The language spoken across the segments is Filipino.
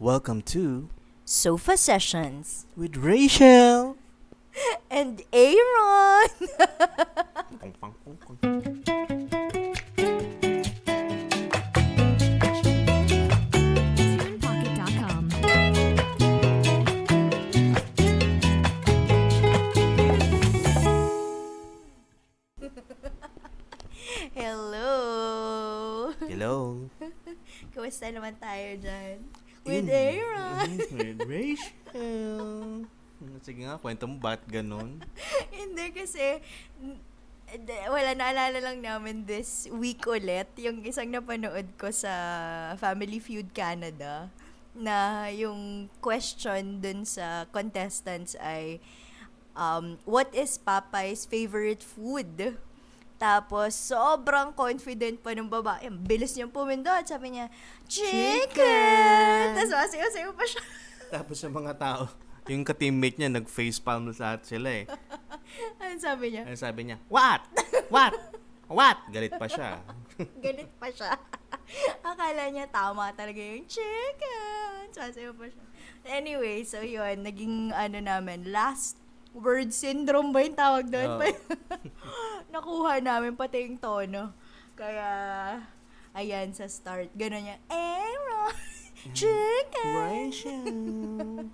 Welcome to Sofa Sessions with Rachel. Nga, kwento mo ba't ganun? Hindi kasi, wala, naalala lang namin this week ulit, yung isang napanood ko sa Family Feud Canada, na yung question dun sa contestants ay, um, what is Papa's favorite food? Tapos, sobrang confident pa ng babae. Ang bilis niyang pumindot. Sabi niya, chicken! Chicken! Tapos, masayaw-sayaw pa siya. Tapos sa mga tao, yung ka-teammate niya, nag-facepalm lahat sila eh. Ano sabi niya? Ano sabi niya? What? What? What? Galit pa siya. Galit pa siya. Akala niya tama talaga yung chicken. Sasayaw pa siya. Anyway, so yun, naging ano namin, last word syndrome ba yung tawag doon? Oo. Nakuha namin pati yung tono. Kaya, ayan, sa start, gano'n niya, Aaron, chicken! Rachel.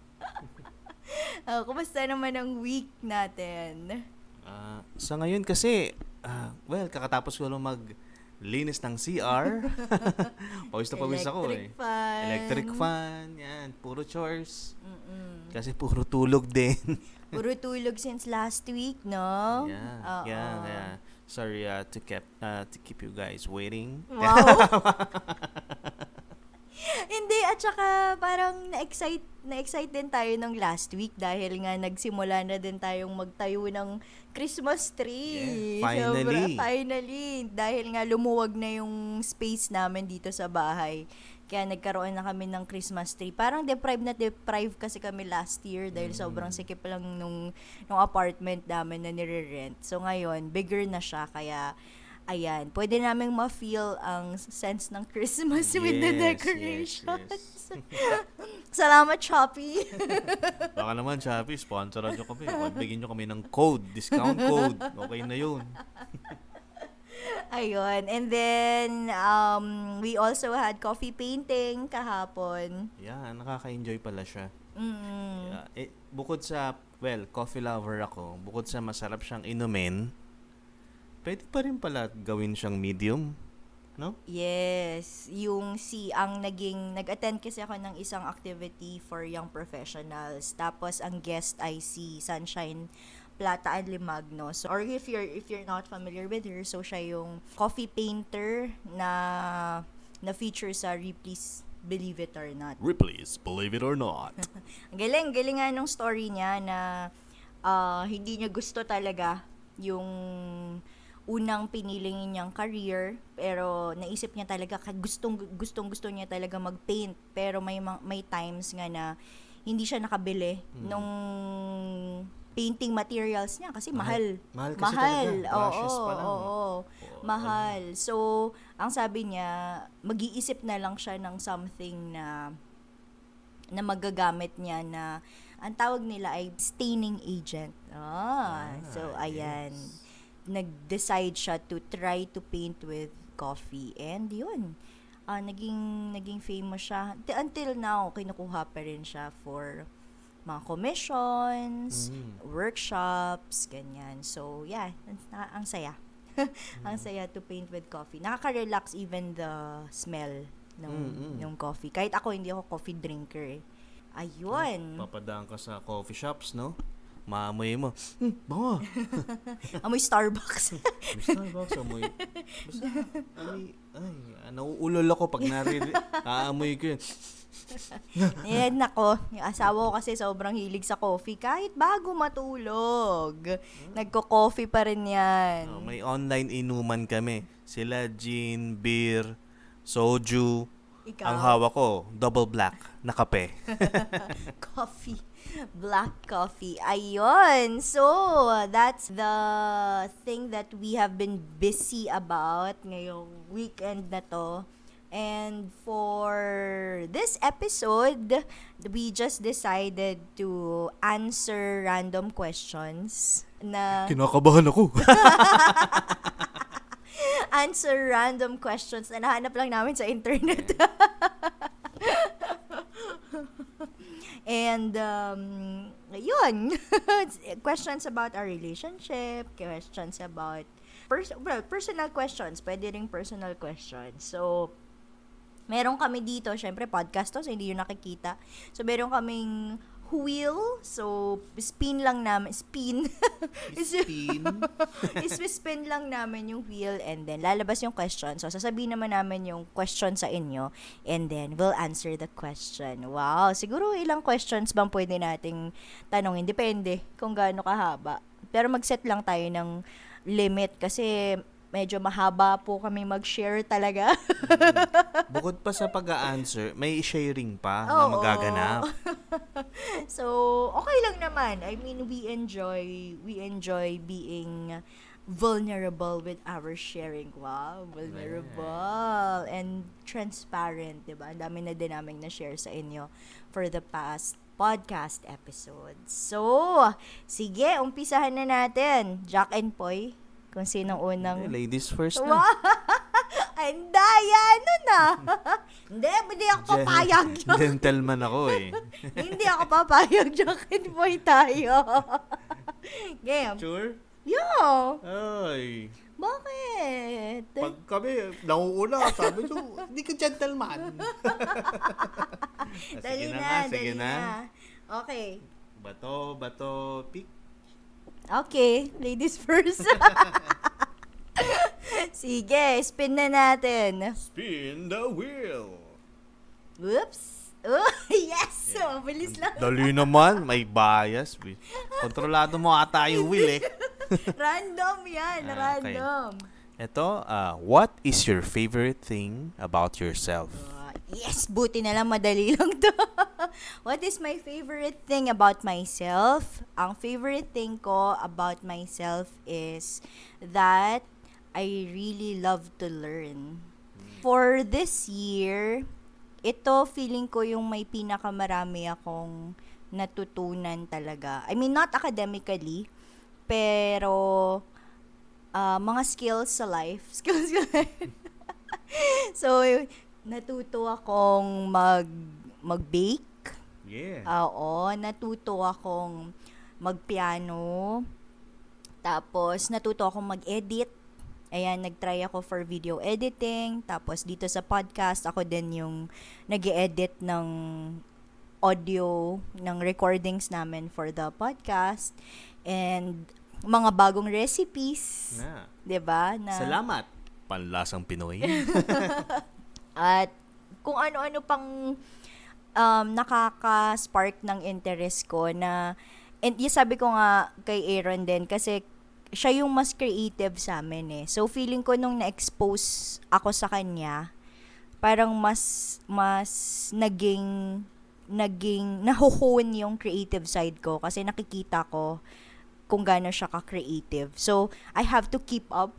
Oh, kumusta naman ang week natin? Ah, sa ngayon kasi, ah, well, kakatapos ko lang mag linis ng CR. pawis na pawis ako eh. Electric fan. Electric fan, yan. Puro chores. Mm-mm. Kasi puro tulog din. Puro tulog since last week, no? yeah, Oo. yeah, yeah. Sorry uh, to keep uh, to keep you guys waiting. Wow. Hindi, at saka parang na-excite, na-excite din tayo nung last week dahil nga nagsimula na din tayong magtayo ng Christmas tree. Yeah, finally. Sobra, finally. Dahil nga lumuwag na yung space namin dito sa bahay. Kaya nagkaroon na kami ng Christmas tree. Parang deprive na deprive kasi kami last year dahil Mm. sobrang sikip lang nung, nung apartment namin na nire-rent. So ngayon, bigger na siya kaya ayan, pwede naming ma-feel ang sense ng Christmas with the Yes, yes, decorations. yes. Salamat, Shopee! Baka naman, Shopee, sponsoran nyo kami. Bigyan nyo kami ng code, discount code. Okay na yun. Ayun. And then, um, we also had coffee painting kahapon. Yeah, nakaka-enjoy pala siya. Mm. Yeah. Eh, bukod sa, well, coffee lover ako, bukod sa masarap siyang inumin, pwede pa rin pala gawin siyang medium. No? Yes, yung si ang naging nag-attend kasi ako ng isang activity for young professionals. Tapos ang guest ay si Sunshine Plata Limagno. So or if you're if you're not familiar with her, so siya yung coffee painter na na feature sa Ripley's Believe It or Not. Ripley's, believe it or not. Ang galing, galing nga nung story niya na ah, hindi niya gusto talaga yung unang piniling niyang career pero naisip niya talaga gustong gustong gusto niya talaga mag-paint pero may ma- may times nga na hindi siya nakabili Mm. nung painting materials niya kasi mahal. Mahal kasi mahal. talaga. Oo, oo, oo. Oo, Mahal. So, ang sabi niya, mag-iisip na lang siya ng something na na magagamit niya na ang tawag nila ay staining agent. Ah, so Ah, ayan. yes. Nag-decide siya to try to paint with coffee and yun. Ah, naging naging famous siya. Until now, kinukuha pa rin siya for mga commissions, Mm. workshops, ganyan. So, yeah, ang, ang saya. ang saya to paint with coffee. Nakaka-relax even the smell ng, Mm-mm. ng coffee. Kahit ako, hindi ako coffee drinker eh. Ayun. Papadaan ka sa coffee shops, no? Maamoy mo. Hmm, bango. Amoy Starbucks. May Starbucks, amoy. Basta, amoy, ay, ah, nauulol ako pag nariri. Aamoy ko yun. Yan nako, yung asawa ko kasi sobrang hilig sa coffee kahit bago matulog. Nagko-coffee pa rin yan. Oh, may online inuman kami. Sila gin, beer, soju. Ikaw, Ang hawak ko, double black na kape. coffee. Black coffee. Ayun. So, that's the thing that we have been busy about ngayong weekend na to. And for this episode, we just decided to answer random questions na Kinakabahan ako. answer random questions na nahanap lang namin sa internet. And, um, yun. questions about our relationship, questions about, pers- well, personal questions. Pwede ring personal questions. So, meron kami dito, syempre podcast to, so hindi yun nakikita. So, meron kaming wheel. So, spin lang namin. Spin. Spin. Is-spin lang namin yung wheel and then lalabas yung question. So, sasabihin naman namin yung question sa inyo and then we'll answer the question. Wow! Siguro ilang questions bang pwede nating tanongin? Depende kung gaano kahaba. Pero mag-set lang tayo ng limit kasi medyo mahaba po kami mag-share talaga. Bukod pa sa pag-a-answer, may sharing pa na Oo. magaganap. so, okay lang naman. I mean, we enjoy we enjoy being vulnerable with our sharing. Wow, vulnerable and transparent, 'di ba? Ang dami na din namin na-share sa inyo for the past podcast episodes. So, sige, umpisahan na natin. Jack and Poy, kung sinong unang Ladies first na. Ang daya nun ah. hindi, hindi ako Gen- papayag. Gentleman ako eh. hindi ako papayag. Jack and Boy tayo. Game. Sure? Yo! Ay. Bakit? Pag kami, nauuna, sabi ko, hindi ka gentleman. Ah, dali na, nga, dali na. na. Okay. Bato, bato, pick. Okay, ladies first. Sige, spin na natin. Spin the wheel. Whoops. Oh, yes! Oh, bilis lang. Dali naman, may bias. Kontrolado mo ata yung wheel eh. Random yan, Ah, okay. random. Ito, uh, what is your favorite thing about yourself? Uh, yes, buti na lang madali lang to. What is my favorite thing about myself? Ang favorite thing ko about myself is that I really love to learn. For this year, ito feeling ko yung may pinakamarami akong natutunan talaga. I mean, not academically, pero ah, mga skills sa life. Skills sa life. so, natuto akong mag mag-bake. Yeah. Oo, natuto akong magpiano. Tapos, natuto akong mag-edit. Ayan, nag-try ako for video editing. Tapos, dito sa podcast, ako din yung nag edit ng audio ng recordings namin for the podcast. And, mga bagong recipes. Na. 'di ba? Na Salamat. Panlasang Pinoy. at kung ano-ano pang um, nakaka-spark ng interest ko na and yung sabi ko nga kay Aaron din kasi siya yung mas creative sa amin eh. So feeling ko nung na-expose ako sa kanya, parang mas mas naging naging nahuhon yung creative side ko kasi nakikita ko kung gaano siya ka-creative. So, I have to keep up.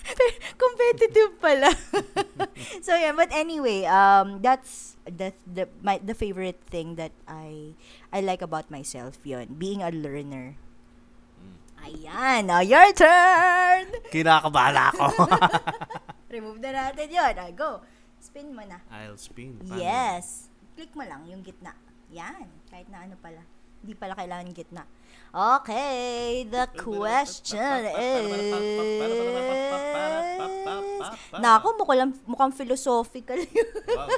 Competitive pala. so, yeah. But anyway, um, that's that's the my the favorite thing that I I like about myself yon being a learner. Ayan, now your turn! Kinakabala ako. Remove na natin yun. Ah, go. Spin mo na. I'll spin. Paano? Yes. Click mo lang yung gitna. Yan. Kahit na ano pala. Hindi pala kailangan gitna. Okay, the question is... Nako, mukhang, mukhang philosophical. Wow.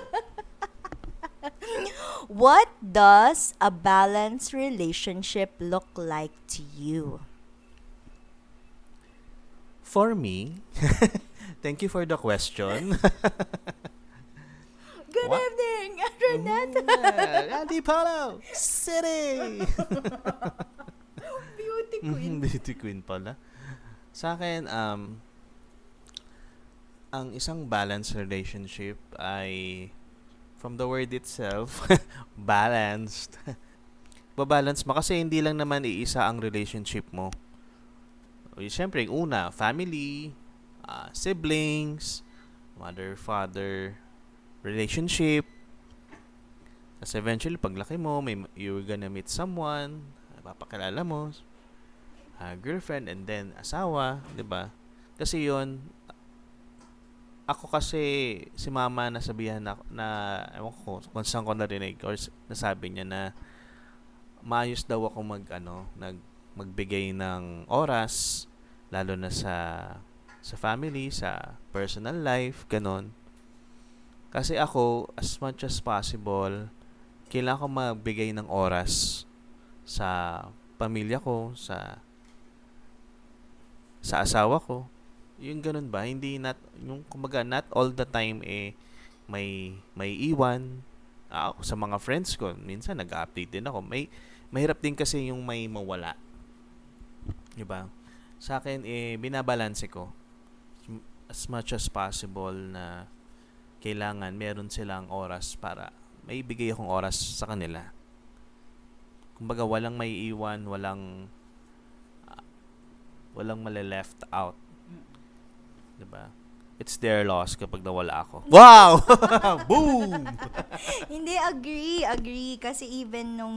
What does a balanced relationship look like to you? For me, thank you for the question. Good What? evening, Renata. Andy Palo, City! Beauty queen. Mhm, Beauty queen pala. Sa akin, um, ang isang balanced relationship ay, from the word itself, balanced. Babalance mo kasi hindi lang naman iisa ang relationship mo. Siyempre, una, family, ah, siblings, mother, father, relationship. Tapos eventually, paglaki mo, may, you're gonna meet someone, papakilala mo, uh, girlfriend, and then asawa, 'di ba? Kasi yon ako kasi si mama nasabihan na, na ewan ko kung saan ko narinig or nasabi niya na maayos daw ako mag ano nag magbigay ng oras lalo na sa sa family, sa personal life, ganon. Kasi ako, as much as possible, kailangan ko magbigay ng oras sa pamilya ko, sa sa asawa ko. Yung ganun ba? Hindi not yung kumbaga not all the time eh may may iwan ako sa mga friends ko. Minsan nag-update din ako. May mahirap din kasi yung may mawala. 'Di ba? Sa akin eh binabalanse ko as much as possible na kailangan meron silang oras para may bigay akong oras sa kanila. Kumbaga walang may iwan, walang uh, walang mali left out. 'Di ba? It's their loss kapag nawala ako. Wow! Boom! Hindi, agree, agree. Kasi even nung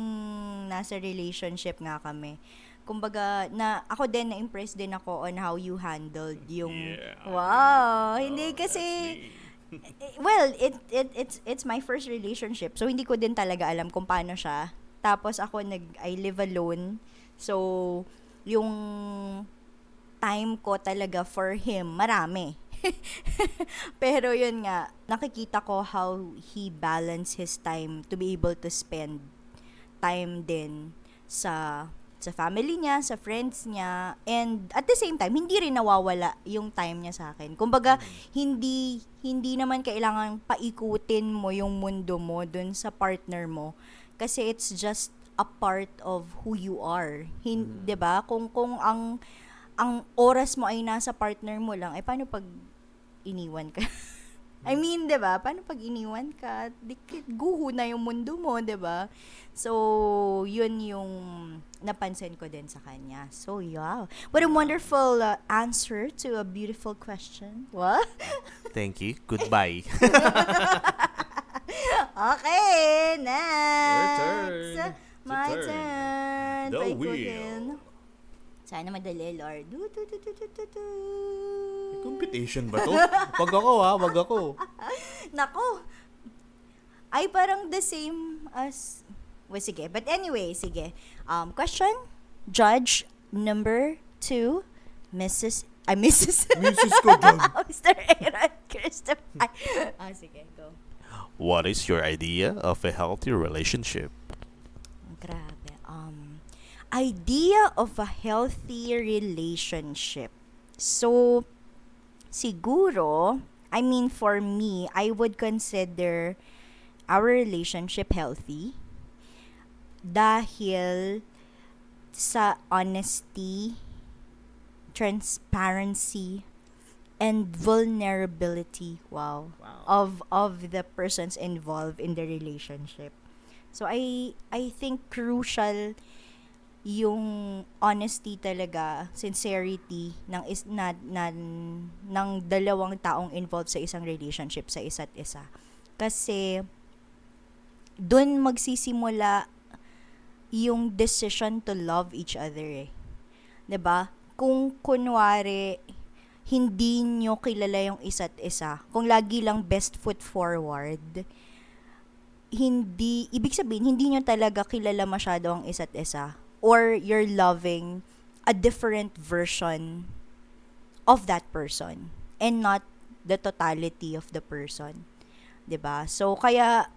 nasa relationship nga kami, kumbaga, na ako din, na-impress din ako on how you handled yung, Yeah. wow, Oh, hindi kasi, me. well, it, it, it's, it's my first relationship, so hindi ko din talaga alam kung paano siya. Tapos ako, nag, I live alone, so, yung time ko talaga for him, marami. Pero yun nga, nakikita ko how he balance his time to be able to spend time din sa sa family niya, sa friends niya, and at the same time, hindi rin nawawala yung time niya sa akin. Kumbaga, hindi hindi naman kailangan paikutin mo yung mundo mo dun sa partner mo kasi it's just a part of who you are. Hin, 'Di ba? Kung kung ang ang oras mo ay nasa partner mo lang, ay paano pag iniwan ka? I mean, 'di ba? Paano pag iniwan ka? Dikit guho na yung mundo mo, 'di ba? So, yun yung napansin ko din sa kanya. So, yeah. What a wonderful uh, answer to a beautiful question. What? Thank you. Goodbye. Okay, next. turn. My your turn. The Paikutin. Sana madali, Lord. Du, du, du, du, du, du, du. Competition ba to? Wag ako ha, wag ako. Nako. Ay parang the same as... Well, sige. But anyway, sige. Um, question. Judge number two. Mrs. Ay, Mrs. Mrs. ko dyan. Mr. Aaron Christopher. Ah, sige, go. What is your idea of a healthy relationship? Idea of a healthy relationship. So, siguro, I mean, for me, I would consider our relationship healthy dahil sa honesty, transparency, and vulnerability, wow, Wow. of of the persons involved in the relationship. So I I think crucial yung honesty talaga, sincerity ng is na, na ng dalawang taong involved sa isang relationship sa isa't isa. Kasi doon magsisimula yung decision to love each other eh. 'Di ba? Kung kunwari hindi nyo kilala yung isa't isa, kung lagi lang best foot forward, hindi, ibig sabihin, hindi nyo talaga kilala masyado ang isa't isa. Or you're loving a different version of that person and not the totality of the person. 'Di ba So, kaya,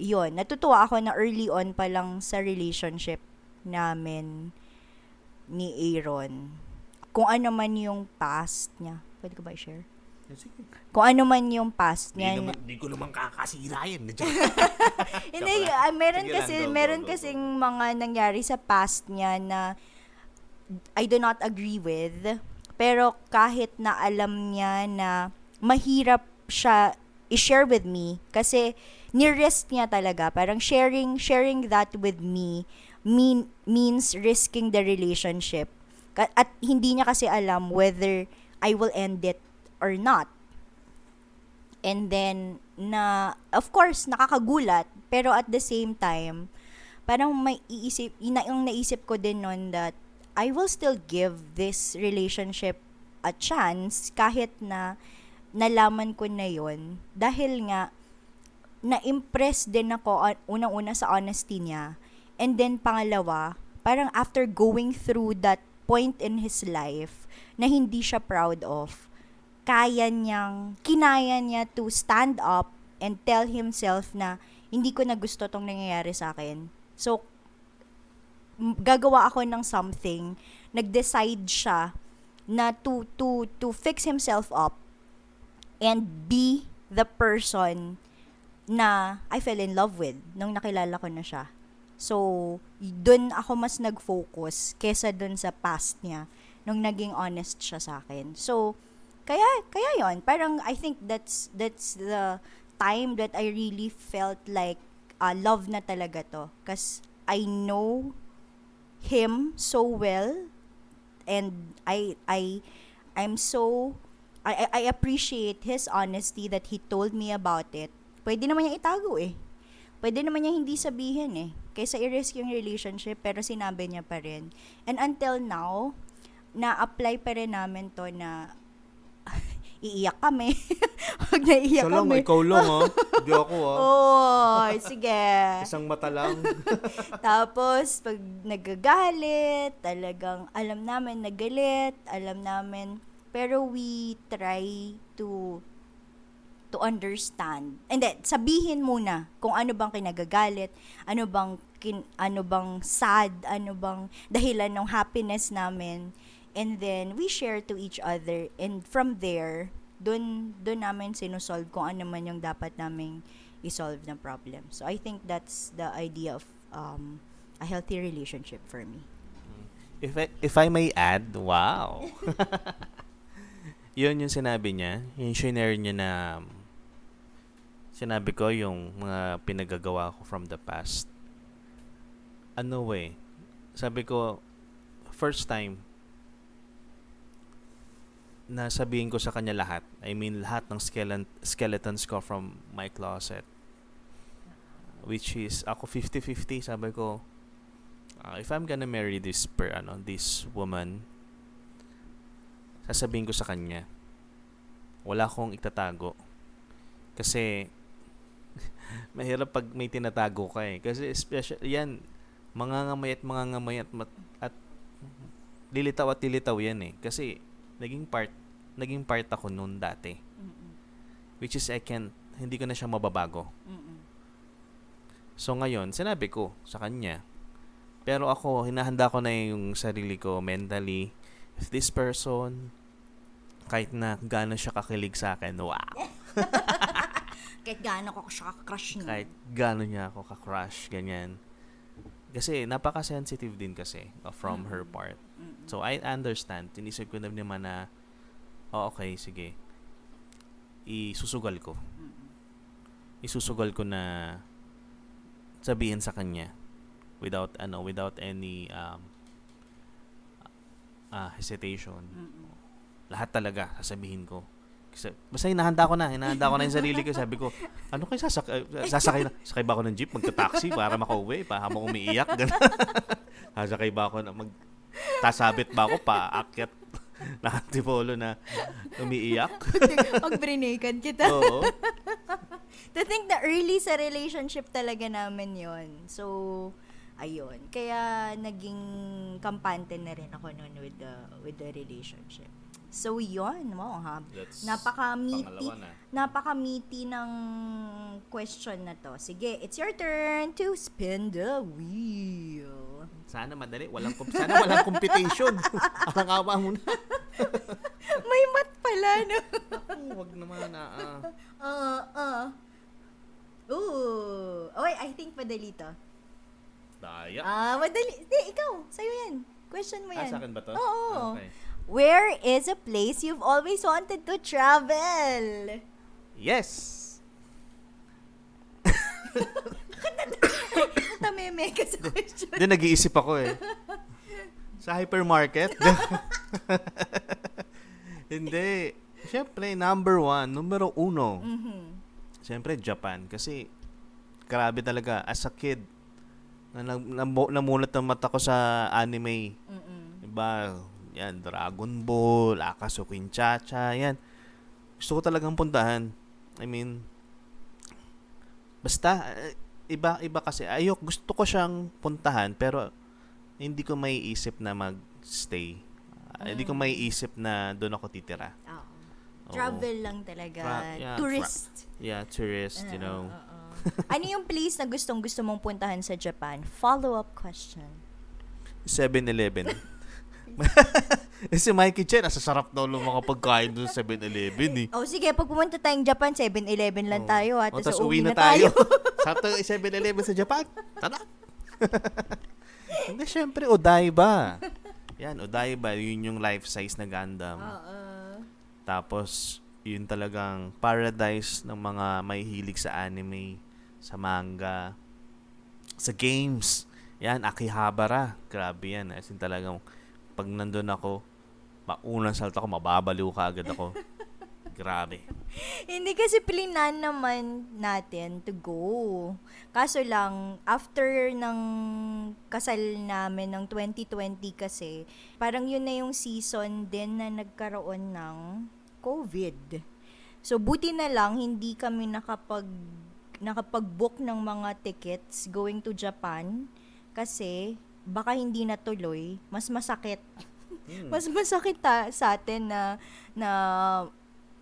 yon natutuwa ako na early on pa lang sa relationship namin ni Aaron. Kung ano man yung past niya. Pwede ko ba i-share? Sige. Kung ano man yung past niya. naman, di ko naman kakasira yan. Hindi, Joke lang. ah, meron Sige lang, kasi go, go, meron go, kasing mga nangyari sa past niya na I do not agree with. Pero kahit na alam niya na mahirap siya i-share with me kasi ni-risk niya talaga. Parang sharing sharing that with me mean means risking the relationship. At hindi niya kasi alam whether I will end it or not. And then na, of course, nakakagulat, pero at the same time, parang may iisip, ina, yung naisip ko din nun that I will still give this relationship a chance kahit na nalaman ko na yon dahil nga na-impress din ako unang-una sa honesty niya and then pangalawa parang after going through that point in his life na hindi siya proud of kaya niyang kinaya niya to stand up and tell himself na hindi ko na gusto tong nangyayari sa akin so gagawa ako ng something, nag-decide siya na to to to fix himself up and be the person na I fell in love with nung nakilala ko na siya. So, dun ako mas nag-focus kesa dun sa past niya nung naging honest siya sa akin. So, kaya kaya yon parang I think that's that's the time that I really felt like uh, love na talaga to cause I know him so well and I I I'm so I I appreciate his honesty that he told me about it. Pwede naman niya itago eh. Pwede naman niya hindi sabihin eh. Kaysa i-risk yung relationship pero sinabi niya pa rin. And until now, na-apply pa rin namin to na iiyak kami. Huwag na iiyak Siya lang, kami. ikaw lang ha. Hindi ako ha. Oh, sige. Isang mata lang. Tapos, pag nagagalit, talagang alam namin nagalit, alam namin, pero we try to to understand. And then, sabihin muna kung ano bang kinagagalit, ano bang kin, ano bang sad, ano bang dahilan ng happiness namin. And then, we share to each other. And from there, dun, dun namin sinusolve kung ano man yung dapat naming isolve na problem. So, I think that's the idea of um, a healthy relationship for me. If I, if I may add, wow. yun yung sinabi niya. Yung shinare niya na sinabi ko yung mga pinagagawa ko from the past. Ano way? Sabi ko, first time, na sabihin ko sa kanya lahat. I mean, lahat ng skeleton, skeletons ko from my closet. Which is, ako 50-50, sabi ko, uh, if I'm gonna marry this per, ano, this woman, sasabihin ko sa kanya, wala akong itatago. Kasi, mahirap pag may tinatago ka eh. Kasi, special, yan, mga ngamay at mga ngamay at, at lilitaw at lilitaw yan eh. Kasi, naging part naging part ako noon dati. Mm-mm. Which is I can hindi ko na siya mababago. Mm-mm. So ngayon, sinabi ko sa kanya. Pero ako, hinahanda ko na yung sarili ko mentally. If this person, kahit na gaano siya kakilig sa akin, wow. Kahit gaano ko siya crush niya. Kahit gaano niya ako ka-crush, ganyan. Kasi napaka-sensitive din kasi uh, from her part. Mm-mm. So I understand. Tinisip ko na naman na oh, okay, sige. Isusugal ko. Mm-mm. Isusugal ko na sabihin sa kanya without ano without any um uh, hesitation. Mm-mm. Lahat talaga sasabihin ko. Kasi, basta hinahanda ko na, hinahanda ko na yung sarili ko. Sabi ko, ano kaya sasakay, sasakay na? Sakay ba ako ng jeep, magta-taxi para makauwi, pa habang umiiyak? Ganun. Sasakay ba ako na mag tasabit ba ako paakyat nakantipolo na umiiyak? Pag brinakan kita. Oo. to think na early sa relationship talaga namin yon So, ayun. Kaya naging kampante na rin ako noon with the with the relationship. So, yon Wow, ha? That's Napaka-meaty. na. Napaka-meaty ng question na to. Sige, it's your turn to spin the wheel. Sana madali. Walang, sana walang competition. Ang awa mo na. May mat pala, no? Oh, wag naman na. ah. Uh, uh. Ooh. Oh, wait, I think madali to. Daya. Ah, madali. Di, ikaw. Sa'yo yan. Question mo Ah, yan. sa akin ba to? Oo. Okay. Where is a place you've always wanted to travel? Yes! Tameme ka sa question. Hindi, nag-iisip ako eh. Sa hypermarket? Hindi. Siyempre, number one, numero uno. Mhm. Siyempre, Japan. Kasi, grabe talaga. As a kid, na, na, namu- namulat ang mata ko sa anime. Mm-mm. Diba? Yan, Dragon Ball, Akazu Kinchacha, yan. Gusto ko talagang puntahan. I mean, basta, eh, iba, iba kasi. Ayok, gusto ko siyang puntahan, pero hindi ko may isip na mag-stay. Ah, Hindi ko Mm. may isip na doon ako titira. Oo. Oo. Travel lang talaga. Tra- yeah, Tourist. Yeah, tourist, you know. Oo, oo. ano yung place na gustong gusto mong puntahan sa Japan? Follow-up question. 7-Eleven. Eh, si Mikey Chen, nasa sarap daw ng mga pagkain doon sa 7-Eleven eh. Oh, sige, pag pumunta tayong Japan, 7-Eleven lang Oo. tayo. At O, sa tas uwi, na tayo. Sarap tayo 7-Eleven sa Japan. Tara. Hindi, syempre, Odaiba. Yan, Odaiba, yun yung life-size na Gundam. Oo. Tapos, yun talagang paradise ng mga may hilig sa anime, sa manga, sa games. Yan, Akihabara. Grabe yan. As in talagang, pag nandun ako, maunang salta ko, mababaliw ka agad ako. Grabe. Hindi kasi plinan naman natin to go. Kaso lang, after ng kasal namin ng 2020 kasi, parang yun na yung season din na nagkaroon ng COVID. So, buti na lang, hindi kami nakapag nakapag-book ng mga tickets going to Japan kasi baka hindi natuloy, mas masakit Hmm. mas masakit ta- sa atin na na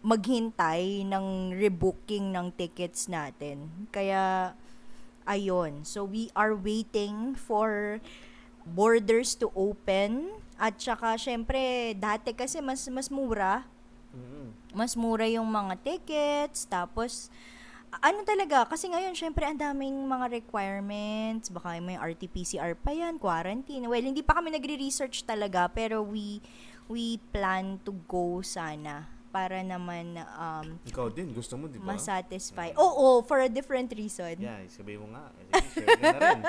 maghintay ng rebooking ng tickets natin. Kaya ayun. So we are waiting for borders to open at saka syempre dati kasi mas mas mura Mm. mas mura yung mga tickets, tapos, ano talaga, kasi ngayon, syempre, ang daming mga requirements, baka may RT-PCR pa yan, quarantine. Well, hindi pa kami nagre-research talaga, pero we, we plan to go sana, para naman um, Ikaw din, gusto mo, di ba? masatisfy. Oo, for a different reason. Yeah, sabihin mo nga. Eh, share ka na rin.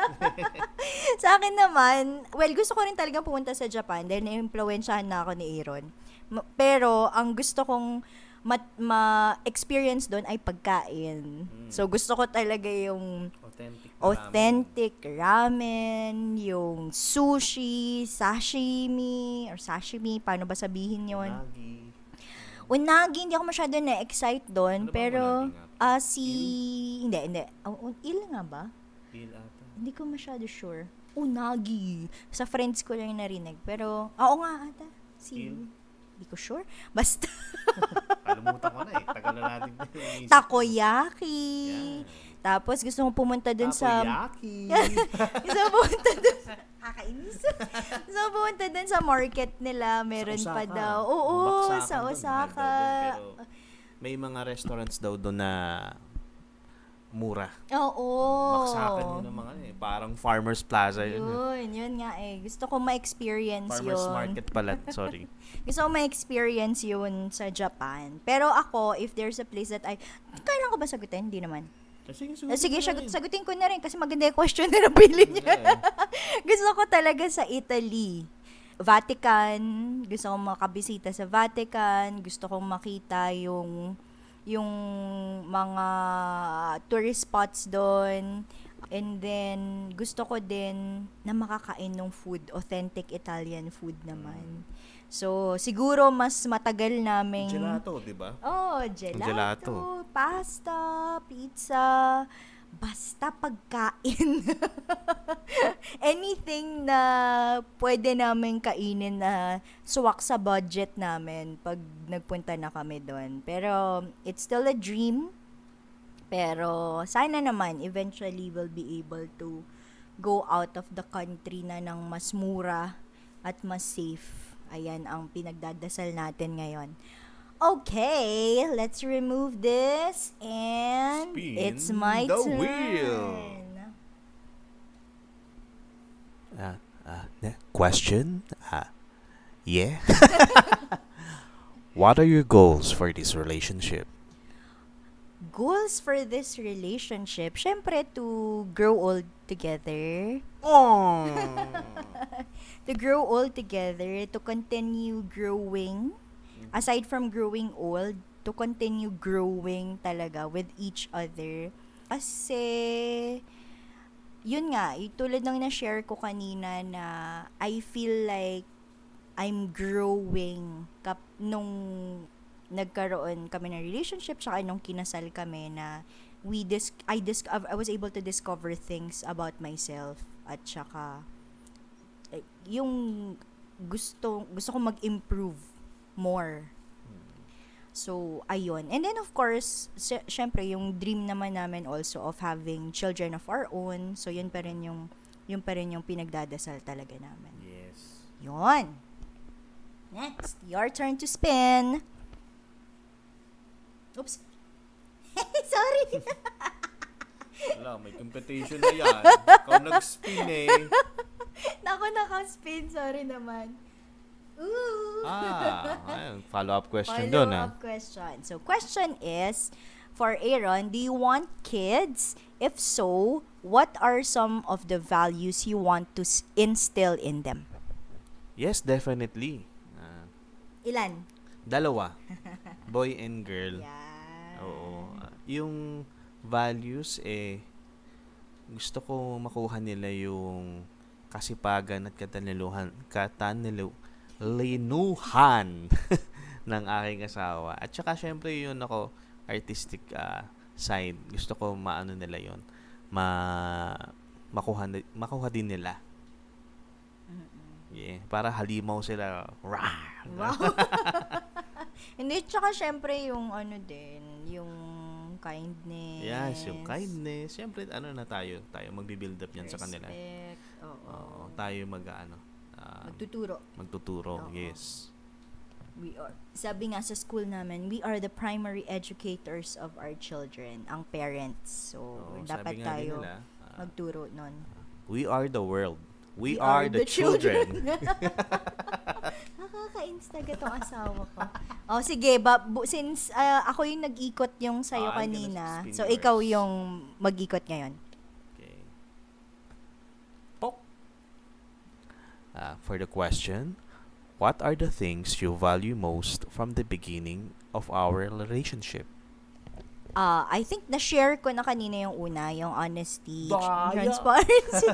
Sa akin naman, well, gusto ko rin talaga pumunta sa Japan dahil na-influensyahan na ako ni Aaron. Pero, ang gusto kong ma- ma-experience doon ay pagkain. So, gusto ko talaga yung Authentic. authentic ramen, yung sushi, sashimi, or sashimi, paano ba sabihin ramen, yon Unagi. Unagi, hindi ako masyado na-excite doon, Ano pero, ah, si, hindi, hindi, Oh, un- il nga ba? Feel ata. Hindi ko masyado sure. Unagi. Sa friends ko lang narinig. Pero, oo nga ata. Si, Il? Hindi ko sure. Basta, Kalimutan ko na eh. Tagal na natin. takoyaki. Yan. Tapos, gusto kong pumunta dun sa... Takoyaki. gusto kong pumunta dun sa... Kakainis. gusto kong pumunta dun sa market nila. Meron Sa pa daw. Oo, Baksakan sa Osaka. dun, pero may mga restaurants daw doon na mura. Oo. Baksakan yun ng mga ano eh. Parang Farmers Plaza yun. eh. Yun, yun nga eh. Gusto ko ma-experience Farmers yun. Market pala. Sorry. Gusto ko ma-experience yun sa Japan. Pero ako, if there's a place that I... Kailan ko ba sagutin? Hindi naman. Sige, Eh, Sige, mo sagut, sagutin ko na rin kasi maganda yung question na nabili rin. niya. Gusto ko talaga sa Italy. Vatican, gusto kong makabisita sa Vatican, gusto kong makita yung yung mga tourist spots doon. And then, gusto ko din na makakain ng food, authentic Italian food naman. So, siguro mas matagal naming... Gelato, di ba? Oh, gelato, Gelato. pasta, pizza, basta pagkain. Anything na pwede namin kainin na suwak sa budget namin pag nagpunta na kami doon. Pero it's still a dream. Pero sana naman eventually we'll be able to go out of the country na ng mas mura at mas safe. Ayan ang pinagdadasal natin ngayon. Okay, let's remove this and Spin it's my the turn. wheel. Uh, uh, question? Uh, yeah? what are your goals for this relationship? Goals for this relationship, syempre to grow old together. Oh! To grow old together, to continue growing. Aside from growing old, to continue growing talaga with each other. Kasi, yun nga, tulad ng na-share ko kanina na I feel like I'm growing kap nung nagkaroon kami ng relationship tsaka nung kinasal kami na we dis I dis I was able to discover things about myself at tsaka eh, yung gusto gusto ko mag-improve more. So, ayun. And then, of course, sy- syempre, yung dream naman namin also of having children of our own. So, yun pa rin yung, yun pa rin yung pinagdadasal talaga namin. Yes. Yun. Next, your turn to spin. Oops. Sorry. Wala, may competition na yan. Ikaw nag-spin eh. Nako, naka-spin. Sorry naman. Ooh. Ah, ayun. Follow-up question doon ah. Follow-up question. So, question is, for Aaron, do you want kids? If so, what are some of the values you want to instill in them? Yes, definitely. Ah, Ilan? dalawa. Boy and girl. Yeah. Oo. Yung values eh gusto ko makuha nila yung kasipagan at kataniluhan kataniluhan ng aking asawa. At saka syempre yun ako artistic ah, side. Gusto ko maano nila yun. Ma makuha makuha din nila. Yeah, para halimaw sila. Rah! Wow. Hindi, tsaka syempre yung ano din, yung kindness. Yes, yung kindness. Siyempre, ano na tayo? Tayo magbi-build up yan sa kanila. Respect. Oo. Oo, tayo mag ano, Magtuturo. magtuturo. Oo. Yes. We are, sabi nga sa school namin, we are the primary educators of our children, ang parents. So, Oo, dapat sabi nga din tayo nila, ah, magturo nun. we are the world. We, We are, are the, the children. Nakaka-instaga tong asawa ko. oh, sige, ba, bu- since ah, ako yung nag-ikot yung sa'yo Ah, I'm gonna kanina, spin so yours. ikaw yung mag-ikot ngayon. okay. Pok. Ah, for the question, what are the things you value most from the beginning of our relationship? Ah, I think na-share ko na kanina yung una, yung honesty, Daya. transparency.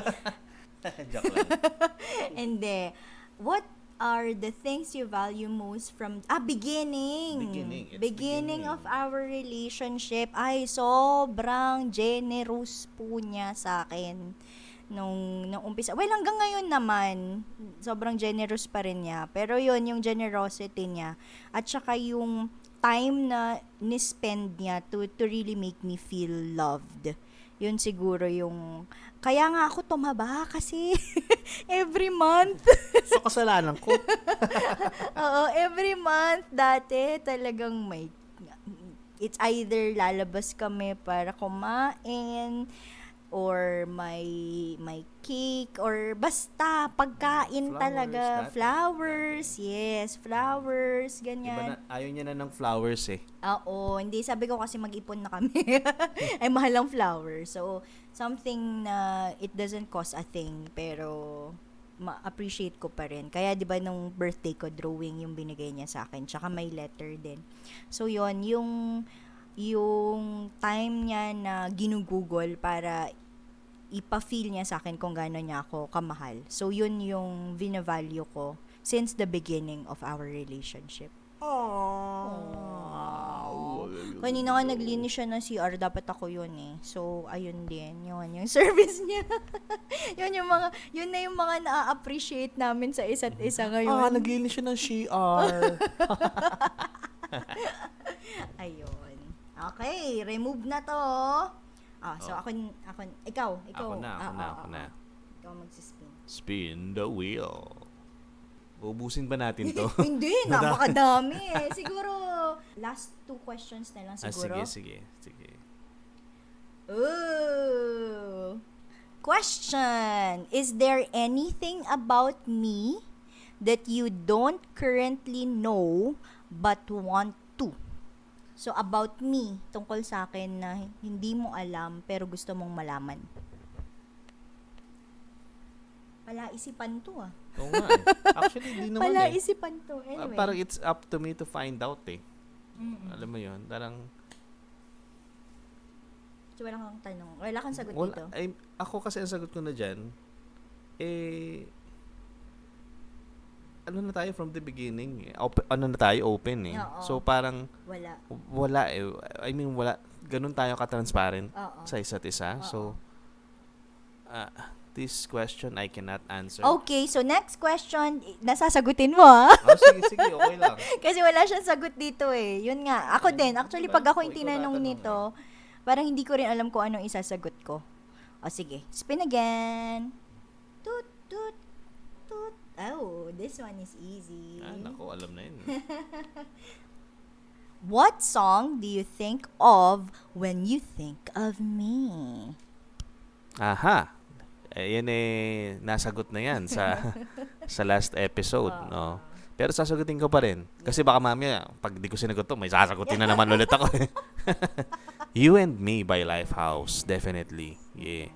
Joke lang. Hindi. What are the things you value most from ah beginning Beginning. It's beginning beginning. of our relationship ay sobrang generous po niya sa akin nung nung umpisa. Well hanggang ngayon naman sobrang generous pa rin niya. Pero yun yung generosity niya at saka yung time na ni-spend niya to to really make me feel loved. Yun siguro yung kaya nga ako tumaba kasi every month. So, kasalanan ko. Oo, every month dati talagang may it's either lalabas kami para kumain or may may cake or basta pagkain Flowers talaga flowers yes flowers Iba ganyan na, ayaw niya na ng flowers eh. Oo, hindi sabi ko kasi mag-ipon na kami. Ay mahal ang flowers. So something na it doesn't cost a thing pero ma-appreciate ko pa rin. Kaya 'di ba nung birthday ko drawing yung binigay niya sa akin, tsaka may letter din. So yon yung yung time niya na ginugugol para ipa-feel niya sa akin kung gaano niya ako kamahal. So yun yung vina-value ko since the beginning of our relationship. Aww. Kanina nga naglinis siya ng CR, dapat ako yun eh. So, ayun din, yun, yung service niya. yun yung mga, yun na yung mga na-appreciate namin sa isa't isa ngayon. Ah, naglinis siya ng CR. Ayun. Okay, remove na to. Ah, so Oh. ako, ako, ikaw, ikaw. ako na, ako Ah, na, ah, ako ah, na. ah. Ikaw magsispin. Spin the wheel. Ubusin ba natin to? Hindi, napakadami eh. Siguro, last two questions na lang ah, siguro. sige, sige, sige. Ooh. Question. Is there anything about me that you don't currently know but want to? So, about me, tungkol sa akin na hindi mo alam pero gusto mong malaman. Palaisipan to ah. Oo nga eh. Actually, di naman eh. Palaisipan to. Ah, Anyway. parang it's up to me to find out eh. Mm-mm. Alam mo yun, parang So, wala kang tanong. Wala kang sagot wala, dito. ay, ako kasi ang sagot ko na dyan, eh, ano na tayo from the beginning eh. Open, ano na tayo, open eh. Oo. So, parang, Wala. wala eh. I mean, wala, ganun tayo ka-transparent Oo. sa isa't isa. Oo. So, ah, this question I cannot answer. Okay, so next question, nasasagutin mo ah. Oh, sige, sige, okay lang. Kasi wala siyang sagot dito eh. Yun nga. Ako din. Actually, pag ako yung tinanong nito, parang hindi ko rin alam kung anong isasagot ko. O sige. Spin again. Oh, this one is easy. Ah, naku, alam na yun. What song do you think of when you think of me? Aha. Eh, yan eh, nasagot na yan sa sa last episode, no? Pero sasagutin ko pa rin. Kasi baka mamaya, pag di ko sinagot to, may sasagutin na naman ulit ako. eh. you and Me by Lifehouse. Definitely. Yeah.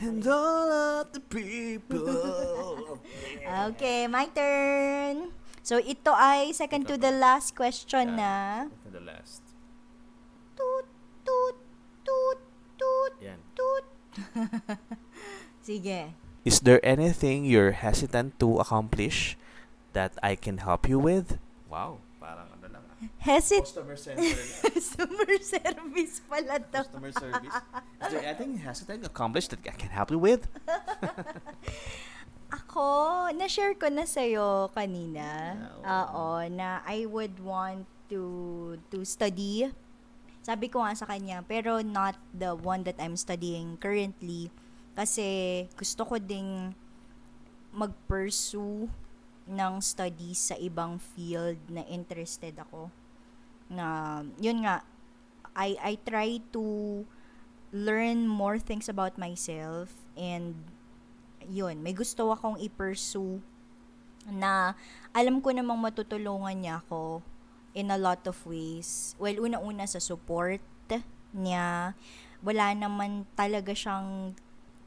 And all of the people. Okay, my turn. So, ito ay second to the last question na. For the last. Toot, toot, toot, toot, Yan. toot. Sige. Is there anything you're hesitant to accomplish that I can help you with? Wow. Parang ano lang. ah. Hesit Customer lang. customer service pala to. Customer service. Is there anything hesitant to accomplish that I can help you with? Ako, na-share ko na sa'yo kanina. Ah, Oo, na I would want to to study. Sabi ko nga sa kanya, pero not the one that I'm studying currently. Kasi gusto ko ding mag-pursue ng studies sa ibang field na interested ako. Na, yun nga, I, I try to learn more things about myself and yun, may gusto akong i-pursue na alam ko namang matutulungan niya ako in a lot of ways. Well, una-una sa support niya, wala naman talaga siyang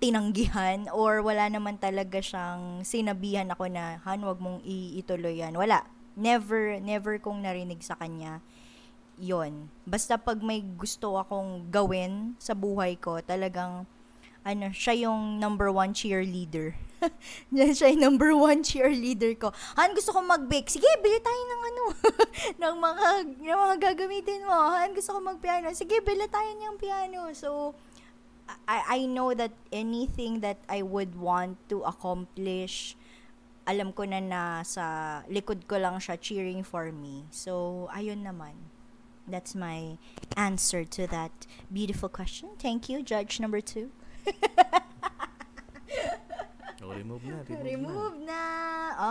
tinanggihan or wala naman talaga siyang sinabihan ako na, Han, wag mong i- ituloy yan. Wala. Never, never kong narinig sa kanya yon Basta pag may gusto akong gawin sa buhay ko, talagang ano, siya yung number one cheerleader. siya yung number one cheerleader ko. Han, gusto ko mag-bake. Sige, bili tayo ng ano, ng mga, ng mga gagamitin mo. Han, gusto ko mag-piano. Sige, bili tayo niyang piano. So, I, I know that anything that I would want to accomplish, alam ko na na sa likod ko lang siya cheering for me. So, ayun naman. That's my answer to that beautiful question. Thank you, judge number two. Oh, remove na. Remove, Remove na.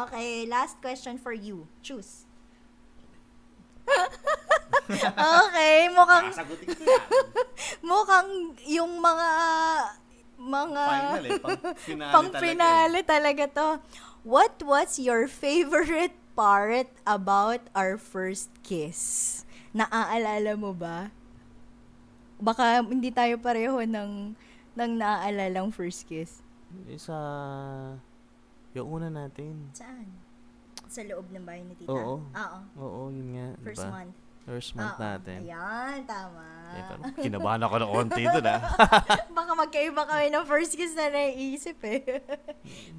Okay, last question for you. Choose. okay, mukhang Sasagutin ko yan. mukhang yung mga mga Final eh. Pang finale pang talaga. finale talaga to. What was your favorite part about our first kiss? Naaalala mo ba? Baka hindi tayo pareho ng ng naaalalang first kiss. Eh, sa... Yung una natin. Saan? Sa loob ng bahay ni tita? Oo. Oo. Oo, yun nga. First diba? month. First month Oo. natin. Ayan, tama. Eh, pero kinabahan ako ng konti doon ah. Baka magkaiba kami ng first kiss na naiisip eh.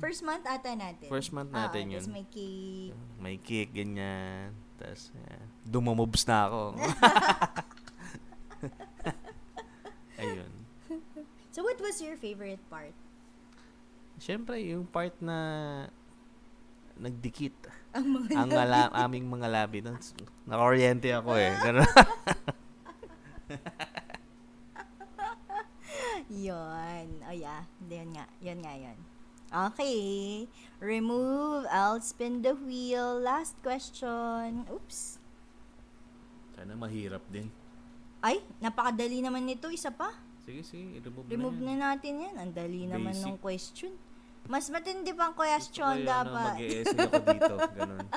first month ata natin. First month Oo, natin yun. tas may cake. May cake, ganyan. Tapos, yeah. dumumobs na ako. Ayun. So what was your favorite part? Siyempre, yung part na nagdikit Ang mga ang ala- aming mga labi. nun. Naka-oriente ako eh. Ganun. Yun. Oh yeah. Yun nga. Yun nga yun. Okay. Remove. I'll spin the wheel. Last question. Oops. Sana mahirap din. Ay, napakadali naman nito. Isa pa. Sige, sige. Remove, Remove na yan. na natin yan. Ang dali naman ng question. Mas matindi pang Gusto ko question yung, ano, dapat. mag-e-essay ako dito. Ganun.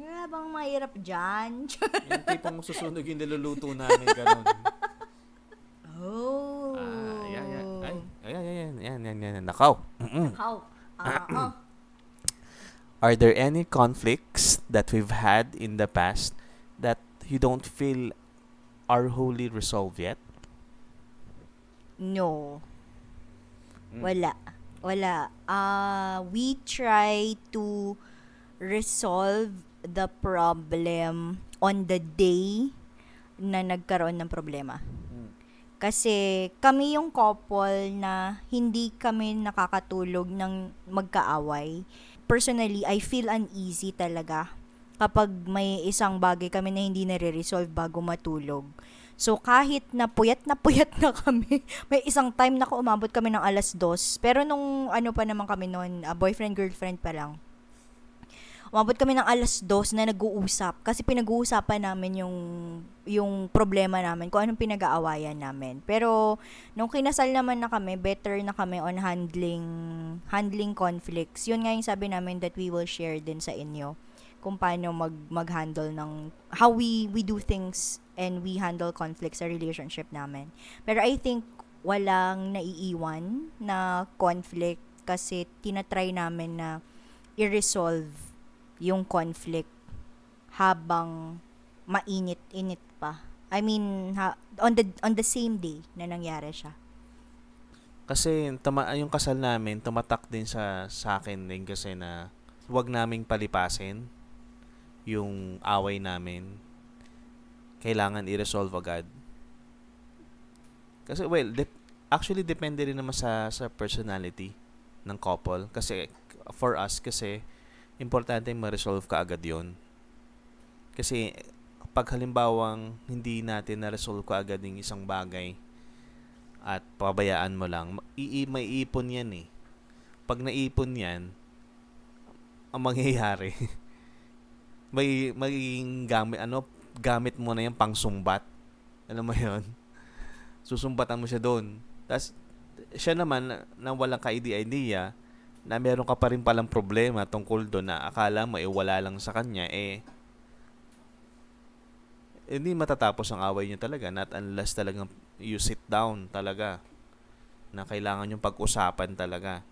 Wala bang mahirap dyan? Yung tipong susunog yung niluluto namin. Ganun. oh. Ah, yan, yan. Ay, ay, ay, yan, yan, yan, yan. Nakaw. Mm-mm. How? Ah, oh. are there any conflicts that we've had in the past that you don't feel are wholly resolved yet? No. Mm. Wala. Wala. Uh, we try to resolve the problem on the day na nagkaroon ng problema. Mm. Kasi kami yung couple na hindi kami nakakatulog ng magkaaway. Personally, I feel uneasy talaga kapag may isang bagay kami na hindi nare-resolve bago matulog. So, kahit na puyat na puyat na kami, may isang time na umabot kami ng alas dos. Pero nung ano pa naman kami noon, uh, boyfriend-girlfriend pa lang, umabot kami ng alas dos na nag-uusap. Kasi pinag-uusapan namin yung, yung problema namin, kung anong pinag-aawayan namin. Pero, nung kinasal naman na kami, better na kami on handling, handling conflicts. Yun nga yung sabi namin that we will share din sa inyo kung paano mag mag-handle ng how we we do things and we handle conflicts sa relationship namin. Pero I think walang naiiwan na conflict kasi tinatry namin na i-resolve yung conflict habang mainit-init pa. I mean, ha, on the on the same day na nangyari siya. Kasi tama, yung kasal namin, tumatak din sa, sa akin din kasi na huwag naming palipasin yung away namin. Kailangan i-resolve agad. Kasi, well, dep- actually, depende rin naman sa, sa personality ng couple. Kasi, for us, kasi, importante ma-resolve ka agad yon Kasi, pag halimbawang hindi natin na-resolve ka agad yung isang bagay, at pabayaan mo lang, ii may ipon yan eh. Pag naipon yan, ang mangyayari, may magiging gamit, ano, gamit mo na yung pangsumbat. Alam mo yon Susumbatan mo siya doon. Tapos, siya naman, na, na walang ka-idea, na meron ka pa rin palang problema tungkol doon na akala mo, eh, wala lang sa kanya, eh, hindi matatapos ang away niyo talaga. Not unless talagang you sit down talaga na kailangan yung pag-usapan talaga.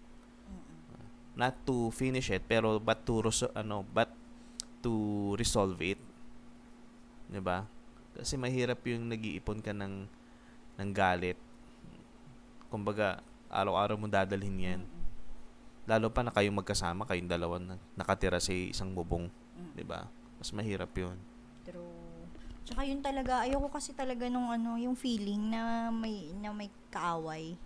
Not to finish it pero but to ano but to resolve it 'di ba? Kasi mahirap yung nag-iipon ka ng ng galit. Kumbaga araw-araw mo dadalhin yan. Lalo pa na kayong magkasama kayong dalawa na nakatira sa isang bubong. 'di ba? Mas mahirap yun. True. Tsaka yun talaga, ayoko kasi talaga nung ano, yung feeling na may na may kaaway.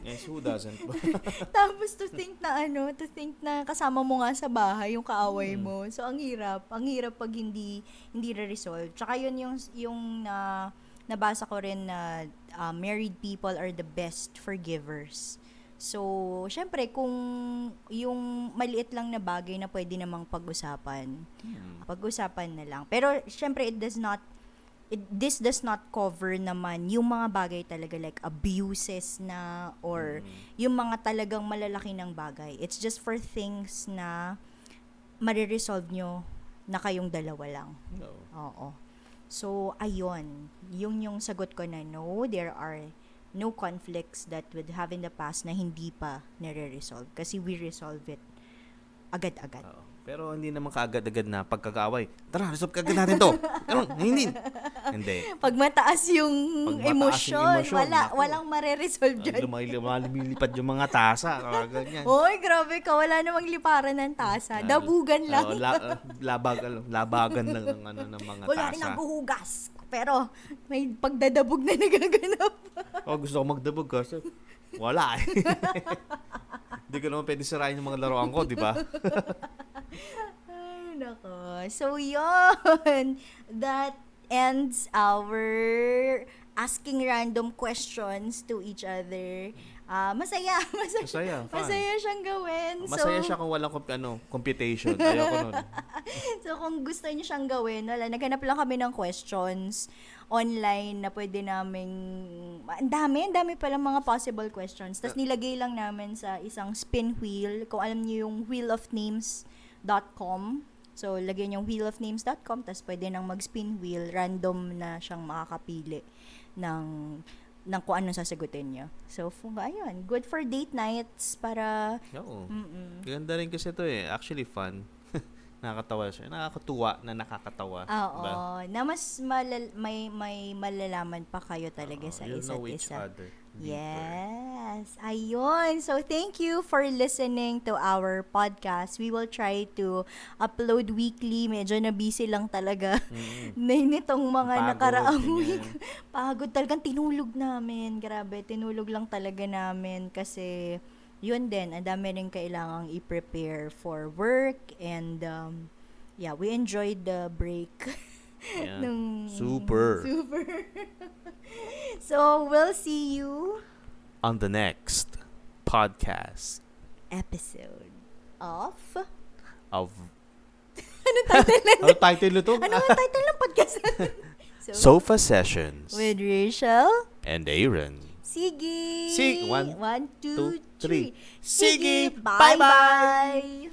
Yes who doesn't Tapos to think na ano, to think na kasama mo nga sa bahay yung kaaway Mm. mo. So ang hirap, ang hirap pag hindi hindi re-resolve. Tsaka yun yung yung na nabasa ko rin na uh, married people are the best forgivers. So, syempre, kung yung maliit lang na bagay na pwede namang pag-usapan, Hmm. pag-usapan na lang. Pero syempre it does not it, this does not cover naman yung mga bagay talaga like abuses na or Mm. yung mga talagang malalaki ng bagay. It's just for things na mariresolve nyo na kayong dalawa lang. No. Oo. So, ayun. Yung yung sagot ko na no, there are no conflicts that would have in the past na hindi pa nare-resolve. Kasi we resolve it agad-agad. Oo. Pero hindi naman kaagad-agad na pagkakaaway. Tara, resolve kagad natin to. Ano? Hindi. Hindi. Pag mataas yung Pag mataas yung emosyon, wala, naku. walang mare-resolve dyan. Lumay, lumilipad yung mga tasa. ganyan. Hoy, grabe ka. Wala namang liparan ng tasa. Dabugan lang. Oo, la- labag, labagan lang ng, ano, ng mga Wala rin tasa. naghuhugas. Pero, may pagdadabog na nagaganap. Oh, gusto ko magdabog kasi wala eh. Hindi ko naman pwede sirain yung mga laruan ko, di ba? Ay, nako. So, yun. That ends our asking random questions to each other. Ah, masaya. Masaya. Masaya, fun. Masaya siyang gawin. Masaya so, siya kung walang comp- ano, computation. Ayoko nun. So, kung gusto niyo siyang gawin, wala, naghanap lang kami ng questions online na pwede naming, ang dami, ang dami palang mga possible questions. Tapos nilagay lang namin sa isang spin wheel. Kung alam niyo yung wheelofnames.com. So, lagyan yung wheelofnames.com, tapos pwede nang mag-spin wheel. Random na siyang makakapili ng ng kung anong sasagutin niyo. So, fu- ayun, good for date nights para Oo. mm Ganda rin kasi ito eh. Actually fun. Nakakatawa siya. Nakakatuwa na nakakatawa. Oo, Diba? na mas malal- may may malalaman pa kayo talaga Oo, sa isa't isa. other. deeper. Yes. Ayun. So, thank you for listening to our podcast. We will try to upload weekly. Medyo na busy lang talaga Mm. na nitong mga Pagod, nakaraang week. Pagod talagang tinulog namin. Grabe, tinulog lang talaga namin kasi yun din, ang dami rin kailangang i-prepare for work and um, yeah, we enjoyed the break. Yeah. Nung- Super. Super. so, we'll see you On the next podcast episode of... of... Ano title na? Ano title nito? ano ang title ng podcast so, Sofa Sessions with Rachel, and Aaron. Sige. Sig- one, One, two, two, three. three. Sige. Bye-bye.